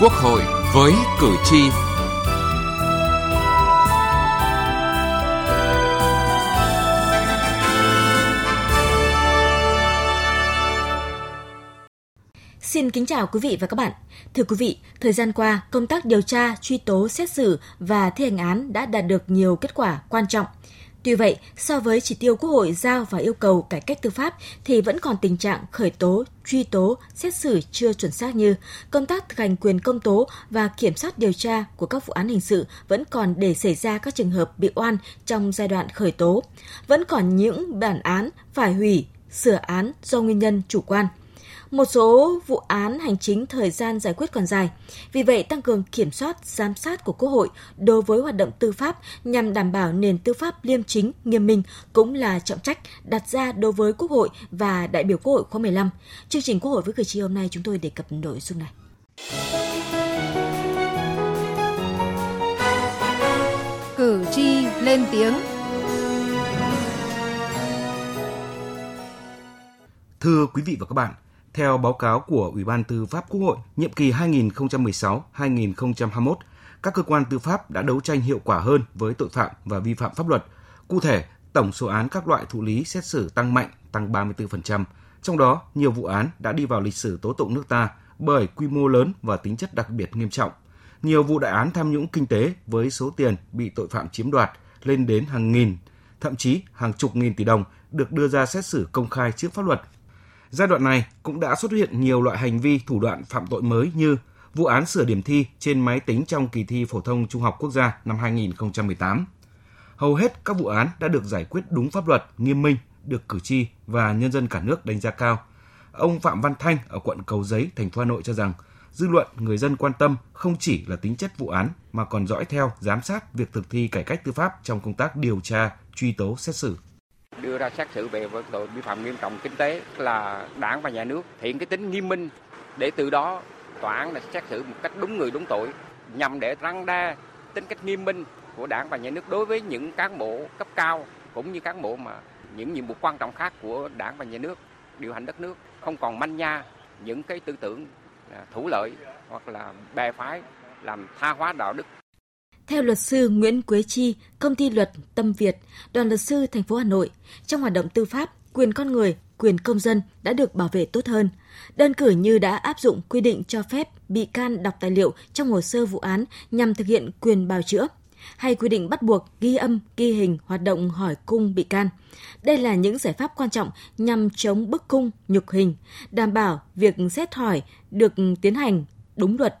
Quốc hội với cử tri. Xin kính chào quý vị và các bạn. Thưa quý vị, thời gian qua, công tác điều tra, truy tố, xét xử và thi hành án đã đạt được nhiều kết quả quan trọng – Tuy vậy, so với chỉ tiêu Quốc hội giao và yêu cầu cải cách tư pháp thì vẫn còn tình trạng khởi tố, truy tố, xét xử chưa chuẩn xác như công tác thực hành quyền công tố và kiểm soát điều tra của các vụ án hình sự vẫn còn để xảy ra các trường hợp bị oan trong giai đoạn khởi tố. Vẫn còn những bản án phải hủy, sửa án do nguyên nhân chủ quan – một số vụ án hành chính thời gian giải quyết còn dài. Vì vậy, tăng cường kiểm soát, giám sát của Quốc hội đối với hoạt động tư pháp nhằm đảm bảo nền tư pháp liêm chính, nghiêm minh cũng là trọng trách đặt ra đối với Quốc hội và đại biểu Quốc hội khóa 15. Chương trình Quốc hội với cử tri hôm nay chúng tôi đề cập nội dung này. Cử tri lên tiếng Thưa quý vị và các bạn, theo báo cáo của Ủy ban Tư pháp Quốc hội, nhiệm kỳ 2016-2021, các cơ quan tư pháp đã đấu tranh hiệu quả hơn với tội phạm và vi phạm pháp luật. Cụ thể, tổng số án các loại thụ lý xét xử tăng mạnh, tăng 34%. Trong đó, nhiều vụ án đã đi vào lịch sử tố tụng nước ta bởi quy mô lớn và tính chất đặc biệt nghiêm trọng. Nhiều vụ đại án tham nhũng kinh tế với số tiền bị tội phạm chiếm đoạt lên đến hàng nghìn, thậm chí hàng chục nghìn tỷ đồng được đưa ra xét xử công khai trước pháp luật Giai đoạn này cũng đã xuất hiện nhiều loại hành vi thủ đoạn phạm tội mới như vụ án sửa điểm thi trên máy tính trong kỳ thi phổ thông trung học quốc gia năm 2018. Hầu hết các vụ án đã được giải quyết đúng pháp luật, nghiêm minh, được cử tri và nhân dân cả nước đánh giá cao. Ông Phạm Văn Thanh ở quận Cầu Giấy, thành phố Hà Nội cho rằng, dư luận người dân quan tâm không chỉ là tính chất vụ án mà còn dõi theo giám sát việc thực thi cải cách tư pháp trong công tác điều tra, truy tố, xét xử đưa ra xét xử về tội vi phạm nghiêm trọng kinh tế là đảng và nhà nước hiện cái tính nghiêm minh để từ đó tòa án là xét xử một cách đúng người đúng tội nhằm để răng đe tính cách nghiêm minh của đảng và nhà nước đối với những cán bộ cấp cao cũng như cán bộ mà những nhiệm vụ quan trọng khác của đảng và nhà nước, điều hành đất nước. Không còn manh nha những cái tư tưởng à, thủ lợi hoặc là bè phái làm tha hóa đạo đức theo luật sư Nguyễn Quế Chi, công ty luật Tâm Việt, đoàn luật sư thành phố Hà Nội, trong hoạt động tư pháp, quyền con người, quyền công dân đã được bảo vệ tốt hơn. Đơn cử như đã áp dụng quy định cho phép bị can đọc tài liệu trong hồ sơ vụ án nhằm thực hiện quyền bào chữa, hay quy định bắt buộc ghi âm, ghi hình hoạt động hỏi cung bị can. Đây là những giải pháp quan trọng nhằm chống bức cung, nhục hình, đảm bảo việc xét hỏi được tiến hành đúng luật,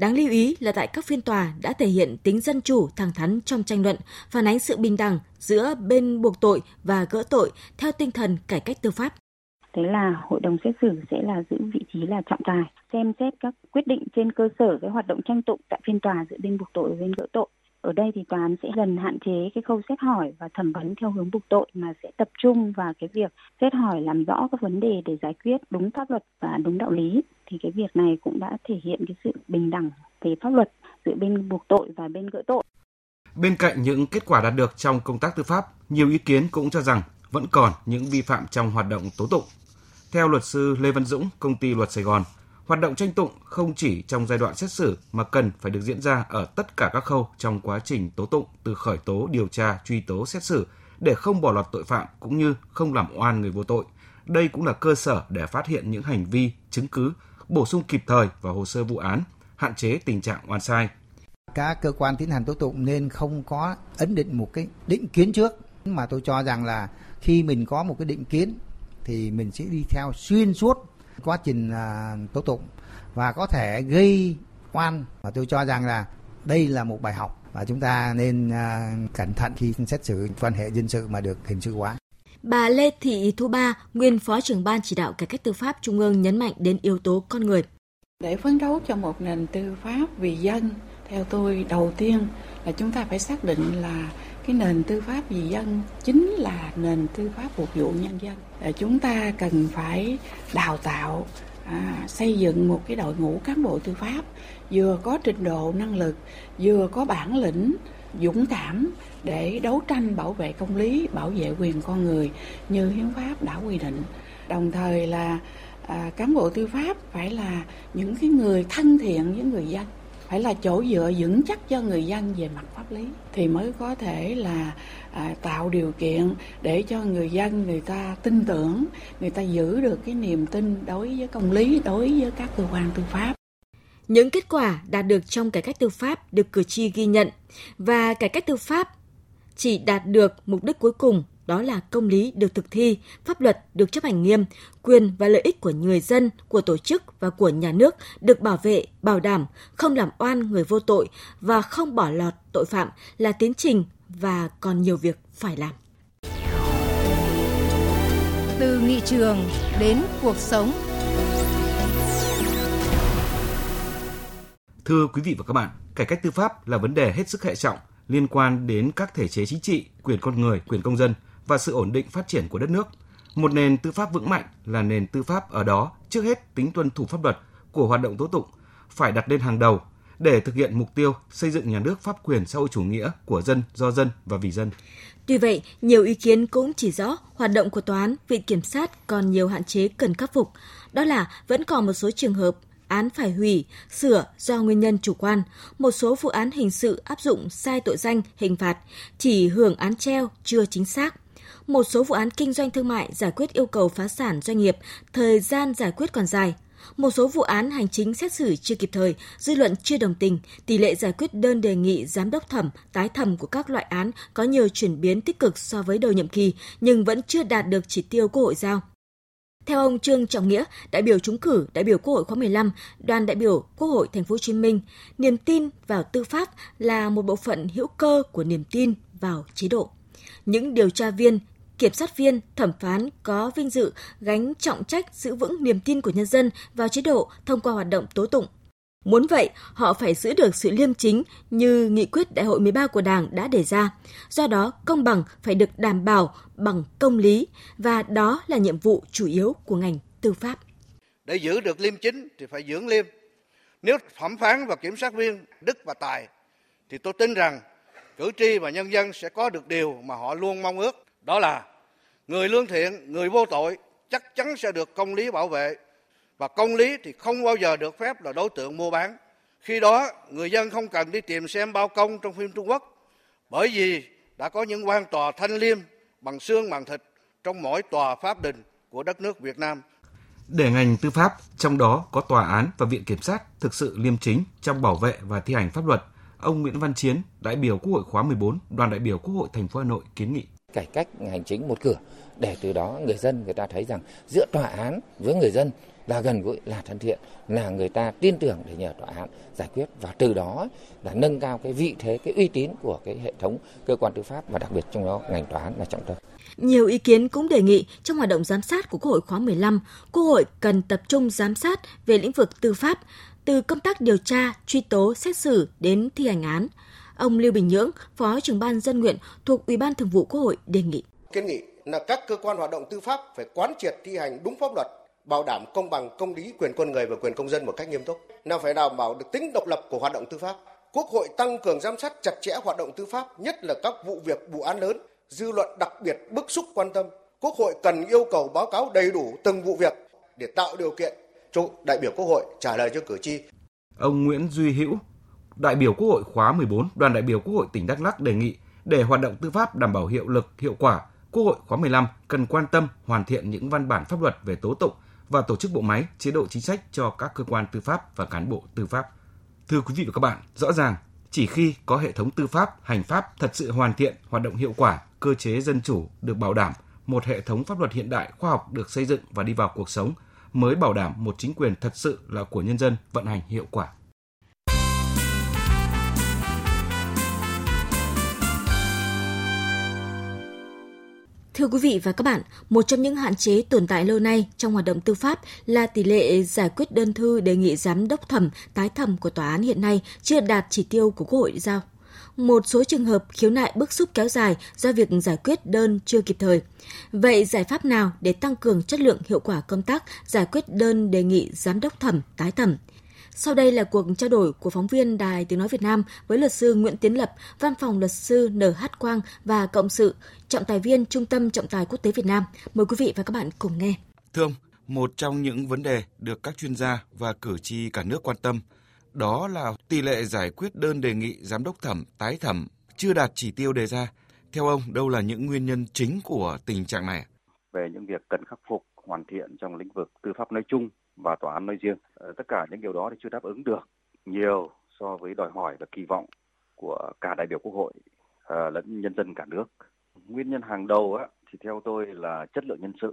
Đáng lưu ý là tại các phiên tòa đã thể hiện tính dân chủ thẳng thắn trong tranh luận, phản ánh sự bình đẳng giữa bên buộc tội và gỡ tội theo tinh thần cải cách tư pháp. Thế là hội đồng xét xử sẽ là giữ vị trí là trọng tài, xem xét các quyết định trên cơ sở cái hoạt động tranh tụng tại phiên tòa giữa bên buộc tội và bên gỡ tội. Ở đây thì tòa án sẽ dần hạn chế cái khâu xét hỏi và thẩm vấn theo hướng buộc tội mà sẽ tập trung vào cái việc xét hỏi làm rõ các vấn đề để giải quyết đúng pháp luật và đúng đạo lý. Thì cái việc này cũng đã thể hiện cái sự bình đẳng về pháp luật giữa bên buộc tội và bên gỡ tội. Bên cạnh những kết quả đạt được trong công tác tư pháp, nhiều ý kiến cũng cho rằng vẫn còn những vi phạm trong hoạt động tố tụng. Theo luật sư Lê Văn Dũng, công ty luật Sài Gòn, Hoạt động tranh tụng không chỉ trong giai đoạn xét xử mà cần phải được diễn ra ở tất cả các khâu trong quá trình tố tụng từ khởi tố, điều tra, truy tố, xét xử để không bỏ lọt tội phạm cũng như không làm oan người vô tội. Đây cũng là cơ sở để phát hiện những hành vi, chứng cứ, bổ sung kịp thời vào hồ sơ vụ án, hạn chế tình trạng oan sai. Các cơ quan tiến hành tố tụng nên không có ấn định một cái định kiến trước mà tôi cho rằng là khi mình có một cái định kiến thì mình sẽ đi theo xuyên suốt quá trình à, tố tụng và có thể gây oan và tôi cho rằng là đây là một bài học và chúng ta nên à, cẩn thận khi xét xử quan hệ dân sự mà được hình sự hóa. Bà Lê Thị Thu Ba, nguyên Phó trưởng Ban chỉ đạo cải cách tư pháp Trung ương nhấn mạnh đến yếu tố con người. Để phấn đấu cho một nền tư pháp vì dân, theo tôi đầu tiên là chúng ta phải xác định là cái nền tư pháp vì dân chính là nền tư pháp phục vụ nhân dân. Chúng ta cần phải đào tạo à, xây dựng một cái đội ngũ cán bộ tư pháp vừa có trình độ năng lực vừa có bản lĩnh dũng cảm để đấu tranh bảo vệ công lý bảo vệ quyền con người như hiến pháp đã quy định. Đồng thời là à, cán bộ tư pháp phải là những cái người thân thiện với người dân phải là chỗ dựa vững chắc cho người dân về mặt pháp lý thì mới có thể là à, tạo điều kiện để cho người dân người ta tin tưởng người ta giữ được cái niềm tin đối với công lý đối với các cơ quan tư pháp. Những kết quả đạt được trong cải cách tư pháp được cử tri ghi nhận và cải cách tư pháp chỉ đạt được mục đích cuối cùng đó là công lý được thực thi, pháp luật được chấp hành nghiêm, quyền và lợi ích của người dân, của tổ chức và của nhà nước được bảo vệ, bảo đảm, không làm oan người vô tội và không bỏ lọt tội phạm là tiến trình và còn nhiều việc phải làm. Từ nghị trường đến cuộc sống. Thưa quý vị và các bạn, cải cách tư pháp là vấn đề hết sức hệ trọng liên quan đến các thể chế chính trị, quyền con người, quyền công dân và sự ổn định phát triển của đất nước. Một nền tư pháp vững mạnh là nền tư pháp ở đó trước hết tính tuân thủ pháp luật của hoạt động tố tụng phải đặt lên hàng đầu để thực hiện mục tiêu xây dựng nhà nước pháp quyền xã hội chủ nghĩa của dân, do dân và vì dân. Tuy vậy, nhiều ý kiến cũng chỉ rõ hoạt động của tòa án, viện kiểm sát còn nhiều hạn chế cần khắc phục. Đó là vẫn còn một số trường hợp án phải hủy, sửa do nguyên nhân chủ quan. Một số vụ án hình sự áp dụng sai tội danh, hình phạt, chỉ hưởng án treo chưa chính xác. Một số vụ án kinh doanh thương mại giải quyết yêu cầu phá sản doanh nghiệp, thời gian giải quyết còn dài. Một số vụ án hành chính xét xử chưa kịp thời, dư luận chưa đồng tình, tỷ lệ giải quyết đơn đề nghị giám đốc thẩm, tái thẩm của các loại án có nhiều chuyển biến tích cực so với đầu nhiệm kỳ, nhưng vẫn chưa đạt được chỉ tiêu Quốc hội giao. Theo ông Trương Trọng Nghĩa, đại biểu trúng cử đại biểu Quốc hội khóa 15, đoàn đại biểu Quốc hội Thành phố Hồ Chí Minh, niềm tin vào tư pháp là một bộ phận hữu cơ của niềm tin vào chế độ. Những điều tra viên, kiểm sát viên, thẩm phán có vinh dự gánh trọng trách giữ vững niềm tin của nhân dân vào chế độ thông qua hoạt động tố tụng. Muốn vậy, họ phải giữ được sự liêm chính như nghị quyết đại hội 13 của Đảng đã đề ra. Do đó, công bằng phải được đảm bảo bằng công lý và đó là nhiệm vụ chủ yếu của ngành tư pháp. Để giữ được liêm chính thì phải dưỡng liêm. Nếu thẩm phán và kiểm sát viên đức và tài thì tôi tin rằng cử tri và nhân dân sẽ có được điều mà họ luôn mong ước, đó là người lương thiện, người vô tội chắc chắn sẽ được công lý bảo vệ và công lý thì không bao giờ được phép là đối tượng mua bán. Khi đó, người dân không cần đi tìm xem bao công trong phim Trung Quốc, bởi vì đã có những quan tòa thanh liêm bằng xương bằng thịt trong mỗi tòa pháp đình của đất nước Việt Nam. Để ngành tư pháp, trong đó có tòa án và viện kiểm sát thực sự liêm chính trong bảo vệ và thi hành pháp luật, ông Nguyễn Văn Chiến, đại biểu Quốc hội khóa 14, đoàn đại biểu Quốc hội thành phố Hà Nội kiến nghị cải cách hành chính một cửa để từ đó người dân người ta thấy rằng giữa tòa án với người dân là gần gũi là thân thiện là người ta tin tưởng để nhờ tòa án giải quyết và từ đó là nâng cao cái vị thế cái uy tín của cái hệ thống cơ quan tư pháp và đặc biệt trong đó ngành tòa án là trọng tâm. Nhiều ý kiến cũng đề nghị trong hoạt động giám sát của Quốc hội khóa 15, Quốc hội cần tập trung giám sát về lĩnh vực tư pháp, từ công tác điều tra, truy tố, xét xử đến thi hành án. Ông Lưu Bình Nhưỡng, Phó trưởng ban dân nguyện thuộc Ủy ban Thường vụ Quốc hội đề nghị. Kiến nghị là các cơ quan hoạt động tư pháp phải quán triệt thi hành đúng pháp luật, bảo đảm công bằng, công lý, quyền con người và quyền công dân một cách nghiêm túc. Nào phải đảm bảo được tính độc lập của hoạt động tư pháp. Quốc hội tăng cường giám sát chặt chẽ hoạt động tư pháp, nhất là các vụ việc, vụ án lớn, dư luận đặc biệt bức xúc quan tâm. Quốc hội cần yêu cầu báo cáo đầy đủ từng vụ việc để tạo điều kiện cho đại biểu Quốc hội trả lời cho cử tri. Ông Nguyễn Duy Hữu, đại biểu Quốc hội khóa 14, đoàn đại biểu Quốc hội tỉnh Đắk Lắk đề nghị để hoạt động tư pháp đảm bảo hiệu lực, hiệu quả, Quốc hội khóa 15 cần quan tâm hoàn thiện những văn bản pháp luật về tố tụng và tổ chức bộ máy, chế độ chính sách cho các cơ quan tư pháp và cán bộ tư pháp. Thưa quý vị và các bạn, rõ ràng chỉ khi có hệ thống tư pháp, hành pháp thật sự hoàn thiện, hoạt động hiệu quả, cơ chế dân chủ được bảo đảm, một hệ thống pháp luật hiện đại khoa học được xây dựng và đi vào cuộc sống mới bảo đảm một chính quyền thật sự là của nhân dân vận hành hiệu quả. Thưa quý vị và các bạn, một trong những hạn chế tồn tại lâu nay trong hoạt động tư pháp là tỷ lệ giải quyết đơn thư đề nghị giám đốc thẩm, tái thẩm của tòa án hiện nay chưa đạt chỉ tiêu của Quốc hội giao. Một số trường hợp khiếu nại bức xúc kéo dài do việc giải quyết đơn chưa kịp thời. Vậy giải pháp nào để tăng cường chất lượng hiệu quả công tác giải quyết đơn đề nghị giám đốc thẩm, tái thẩm? Sau đây là cuộc trao đổi của phóng viên Đài Tiếng Nói Việt Nam với luật sư Nguyễn Tiến Lập, văn phòng luật sư NH Quang và cộng sự, trọng tài viên Trung tâm Trọng tài Quốc tế Việt Nam. Mời quý vị và các bạn cùng nghe. Thưa ông, một trong những vấn đề được các chuyên gia và cử tri cả nước quan tâm đó là tỷ lệ giải quyết đơn đề nghị giám đốc thẩm tái thẩm chưa đạt chỉ tiêu đề ra. Theo ông, đâu là những nguyên nhân chính của tình trạng này? Về những việc cần khắc phục, hoàn thiện trong lĩnh vực tư pháp nói chung và tòa án nói riêng, ờ, tất cả những điều đó thì chưa đáp ứng được nhiều so với đòi hỏi và kỳ vọng của cả đại biểu Quốc hội ờ, lẫn nhân dân cả nước. Nguyên nhân hàng đầu á, thì theo tôi là chất lượng nhân sự,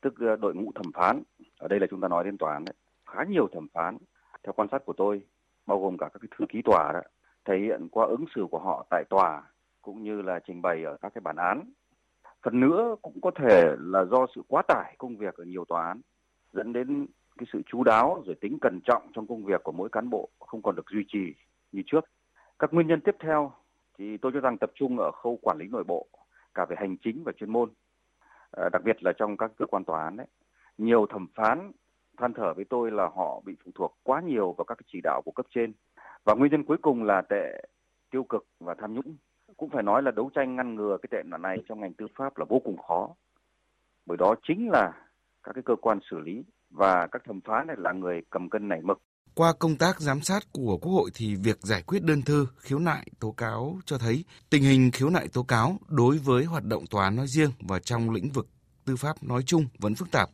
tức ờ, đội ngũ thẩm phán. Ở đây là chúng ta nói đến tòa án đấy. Khá nhiều thẩm phán, theo quan sát của tôi, bao gồm cả các cái thư ký tòa đó, thể hiện qua ứng xử của họ tại tòa cũng như là trình bày ở các cái bản án. Phần nữa cũng có thể là do sự quá tải công việc ở nhiều tòa án dẫn đến cái sự chú đáo rồi tính cẩn trọng trong công việc của mỗi cán bộ không còn được duy trì như trước. Các nguyên nhân tiếp theo thì tôi cho rằng tập trung ở khâu quản lý nội bộ cả về hành chính và chuyên môn, à, đặc biệt là trong các cơ quan tòa án đấy. Nhiều thẩm phán than thở với tôi là họ bị phụ thuộc quá nhiều vào các cái chỉ đạo của cấp trên. Và nguyên nhân cuối cùng là tệ tiêu cực và tham nhũng. Cũng phải nói là đấu tranh ngăn ngừa cái tệ nạn này trong ngành tư pháp là vô cùng khó. Bởi đó chính là các cái cơ quan xử lý và các thẩm phán này là người cầm cân nảy mực. Qua công tác giám sát của Quốc hội thì việc giải quyết đơn thư, khiếu nại, tố cáo cho thấy tình hình khiếu nại tố cáo đối với hoạt động tòa án nói riêng và trong lĩnh vực tư pháp nói chung vẫn phức tạp.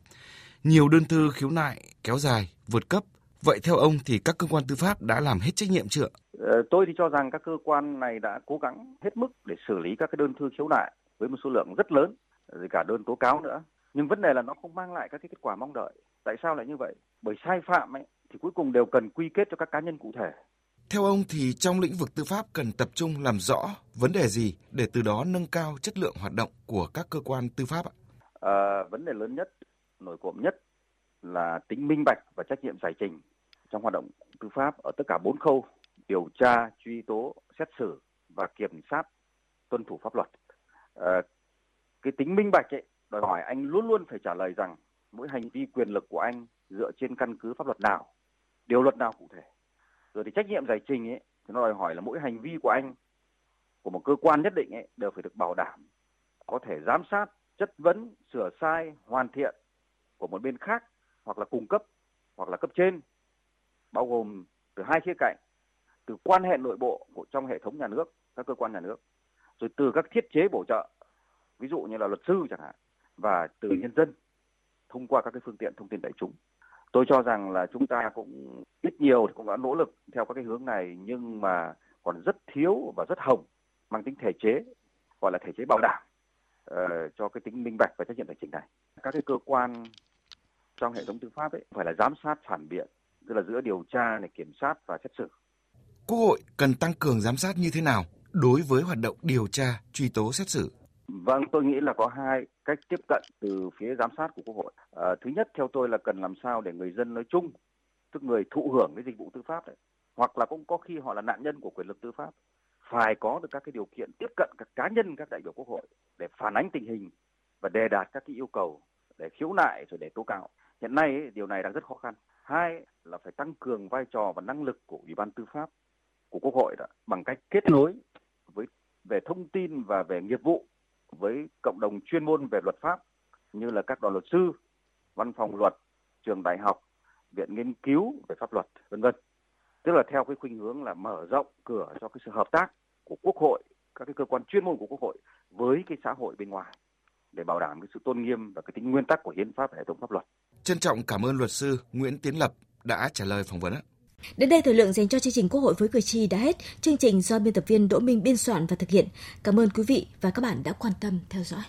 Nhiều đơn thư khiếu nại kéo dài, vượt cấp. Vậy theo ông thì các cơ quan tư pháp đã làm hết trách nhiệm chưa? Ờ, tôi thì cho rằng các cơ quan này đã cố gắng hết mức để xử lý các cái đơn thư khiếu nại với một số lượng rất lớn, rồi cả đơn tố cáo nữa. Nhưng vấn đề là nó không mang lại các cái kết quả mong đợi. Tại sao lại như vậy? Bởi sai phạm ấy thì cuối cùng đều cần quy kết cho các cá nhân cụ thể. Theo ông thì trong lĩnh vực tư pháp cần tập trung làm rõ vấn đề gì để từ đó nâng cao chất lượng hoạt động của các cơ quan tư pháp ạ? À, vấn đề lớn nhất nổi cộm nhất là tính minh bạch và trách nhiệm giải trình trong hoạt động tư pháp ở tất cả bốn khâu điều tra, truy tố, xét xử và kiểm sát tuân thủ pháp luật. À, cái tính minh bạch ấy đòi hỏi anh luôn luôn phải trả lời rằng mỗi hành vi quyền lực của anh dựa trên căn cứ pháp luật nào, điều luật nào cụ thể. Rồi thì trách nhiệm giải trình ấy thì nó đòi hỏi là mỗi hành vi của anh của một cơ quan nhất định ấy đều phải được bảo đảm có thể giám sát, chất vấn, sửa sai, hoàn thiện của một bên khác hoặc là cung cấp hoặc là cấp trên bao gồm từ hai khía cạnh từ quan hệ nội bộ của trong hệ thống nhà nước các cơ quan nhà nước rồi từ các thiết chế bổ trợ ví dụ như là luật sư chẳng hạn và từ nhân dân thông qua các cái phương tiện thông tin đại chúng. Tôi cho rằng là chúng ta cũng ít nhiều cũng đã nỗ lực theo các cái hướng này nhưng mà còn rất thiếu và rất hồng mang tính thể chế gọi là thể chế bảo đảm uh, cho cái tính minh bạch và trách nhiệm tài chính này. Các cái cơ quan trong hệ thống tư pháp ấy phải là giám sát phản biện tức là giữa điều tra này kiểm sát và xét xử quốc hội cần tăng cường giám sát như thế nào đối với hoạt động điều tra truy tố xét xử Vâng, tôi nghĩ là có hai cách tiếp cận từ phía giám sát của Quốc hội. À, thứ nhất, theo tôi là cần làm sao để người dân nói chung, tức người thụ hưởng cái dịch vụ tư pháp đấy, hoặc là cũng có khi họ là nạn nhân của quyền lực tư pháp, phải có được các cái điều kiện tiếp cận các cá nhân, các đại biểu Quốc hội để phản ánh tình hình và đề đạt các cái yêu cầu để khiếu nại rồi để tố cáo. Hiện nay điều này đang rất khó khăn. Hai là phải tăng cường vai trò và năng lực của Ủy ban Tư pháp của Quốc hội đó bằng cách kết nối với về thông tin và về nghiệp vụ với cộng đồng chuyên môn về luật pháp như là các đoàn luật sư, văn phòng luật, trường đại học, viện nghiên cứu về pháp luật, vân vân. Tức là theo cái khuynh hướng là mở rộng cửa cho cái sự hợp tác của Quốc hội, các cái cơ quan chuyên môn của Quốc hội với cái xã hội bên ngoài để bảo đảm cái sự tôn nghiêm và cái tính nguyên tắc của hiến pháp và hệ thống pháp luật. Trân trọng cảm ơn luật sư Nguyễn Tiến Lập đã trả lời phỏng vấn. Đến đây thời lượng dành cho chương trình Quốc hội với cử tri đã hết. Chương trình do biên tập viên Đỗ Minh biên soạn và thực hiện. Cảm ơn quý vị và các bạn đã quan tâm theo dõi.